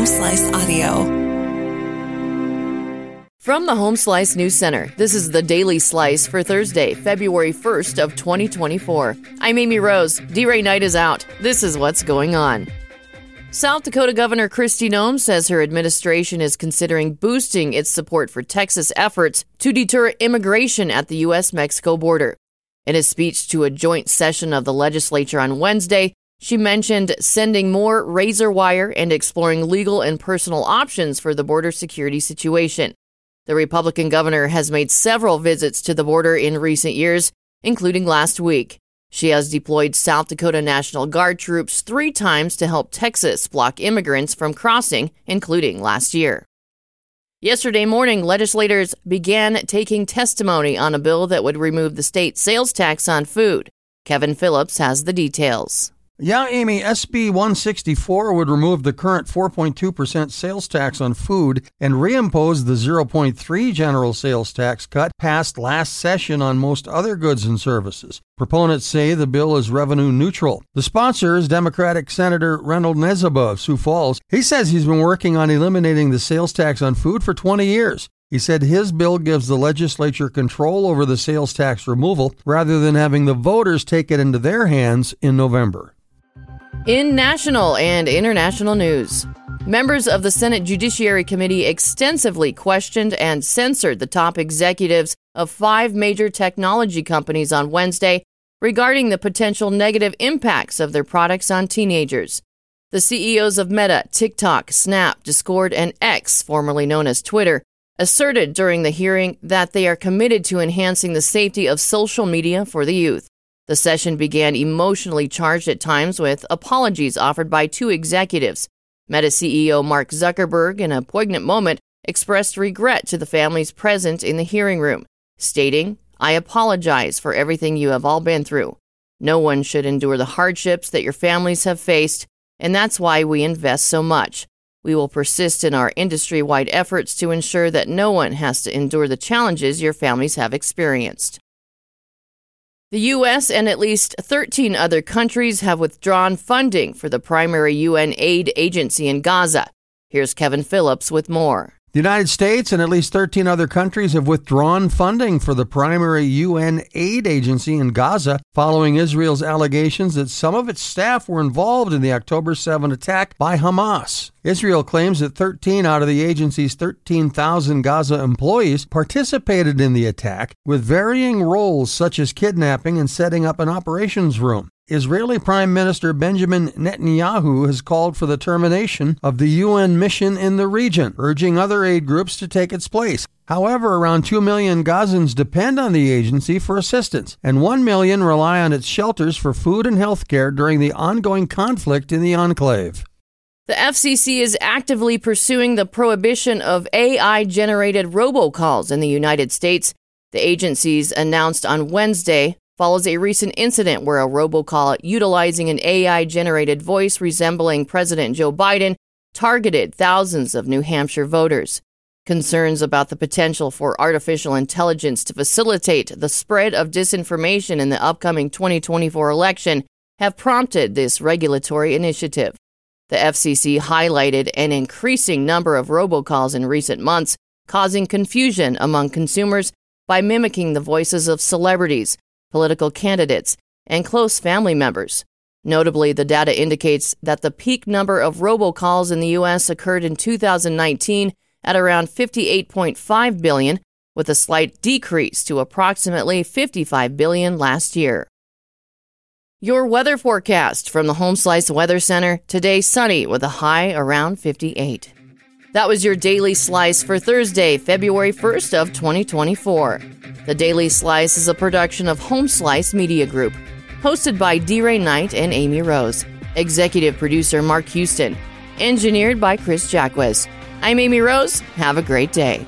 Home Slice Audio. From the Home Slice News Center, this is the Daily Slice for Thursday, February 1st of 2024. I'm Amy Rose. D-Ray Knight is out. This is what's going on. South Dakota Governor Kristi Noem says her administration is considering boosting its support for Texas efforts to deter immigration at the U.S. Mexico border. In a speech to a joint session of the legislature on Wednesday, she mentioned sending more razor wire and exploring legal and personal options for the border security situation. The Republican governor has made several visits to the border in recent years, including last week. She has deployed South Dakota National Guard troops three times to help Texas block immigrants from crossing, including last year. Yesterday morning, legislators began taking testimony on a bill that would remove the state sales tax on food. Kevin Phillips has the details. Yeah, Amy, SB 164 would remove the current 4.2% sales tax on food and reimpose the 0.3 general sales tax cut passed last session on most other goods and services. Proponents say the bill is revenue neutral. The sponsor is Democratic Senator Reynold Nesiba of Sioux Falls. He says he's been working on eliminating the sales tax on food for 20 years. He said his bill gives the legislature control over the sales tax removal rather than having the voters take it into their hands in November. In national and international news, members of the Senate Judiciary Committee extensively questioned and censored the top executives of five major technology companies on Wednesday regarding the potential negative impacts of their products on teenagers. The CEOs of Meta, TikTok, Snap, Discord, and X, formerly known as Twitter, asserted during the hearing that they are committed to enhancing the safety of social media for the youth. The session began emotionally charged at times with apologies offered by two executives. Meta CEO Mark Zuckerberg, in a poignant moment, expressed regret to the families present in the hearing room, stating, I apologize for everything you have all been through. No one should endure the hardships that your families have faced, and that's why we invest so much. We will persist in our industry wide efforts to ensure that no one has to endure the challenges your families have experienced. The U.S. and at least 13 other countries have withdrawn funding for the primary UN aid agency in Gaza. Here's Kevin Phillips with more. The United States and at least 13 other countries have withdrawn funding for the primary UN aid agency in Gaza following Israel's allegations that some of its staff were involved in the October 7 attack by Hamas. Israel claims that 13 out of the agency's 13,000 Gaza employees participated in the attack with varying roles such as kidnapping and setting up an operations room. Israeli Prime Minister Benjamin Netanyahu has called for the termination of the UN mission in the region, urging other aid groups to take its place. However, around 2 million Gazans depend on the agency for assistance, and 1 million rely on its shelters for food and health care during the ongoing conflict in the enclave. The FCC is actively pursuing the prohibition of AI generated robocalls in the United States. The agencies announced on Wednesday follows a recent incident where a robocall utilizing an AI generated voice resembling President Joe Biden targeted thousands of New Hampshire voters. Concerns about the potential for artificial intelligence to facilitate the spread of disinformation in the upcoming 2024 election have prompted this regulatory initiative. The FCC highlighted an increasing number of robocalls in recent months, causing confusion among consumers by mimicking the voices of celebrities, political candidates, and close family members. Notably, the data indicates that the peak number of robocalls in the U.S. occurred in 2019 at around 58.5 billion, with a slight decrease to approximately 55 billion last year. Your weather forecast from the Home Slice Weather Center today sunny with a high around 58. That was your daily slice for Thursday, February 1st of 2024. The Daily Slice is a production of Home Slice Media Group, hosted by D. Ray Knight and Amy Rose. Executive producer Mark Houston. Engineered by Chris Jacquez. I'm Amy Rose. Have a great day.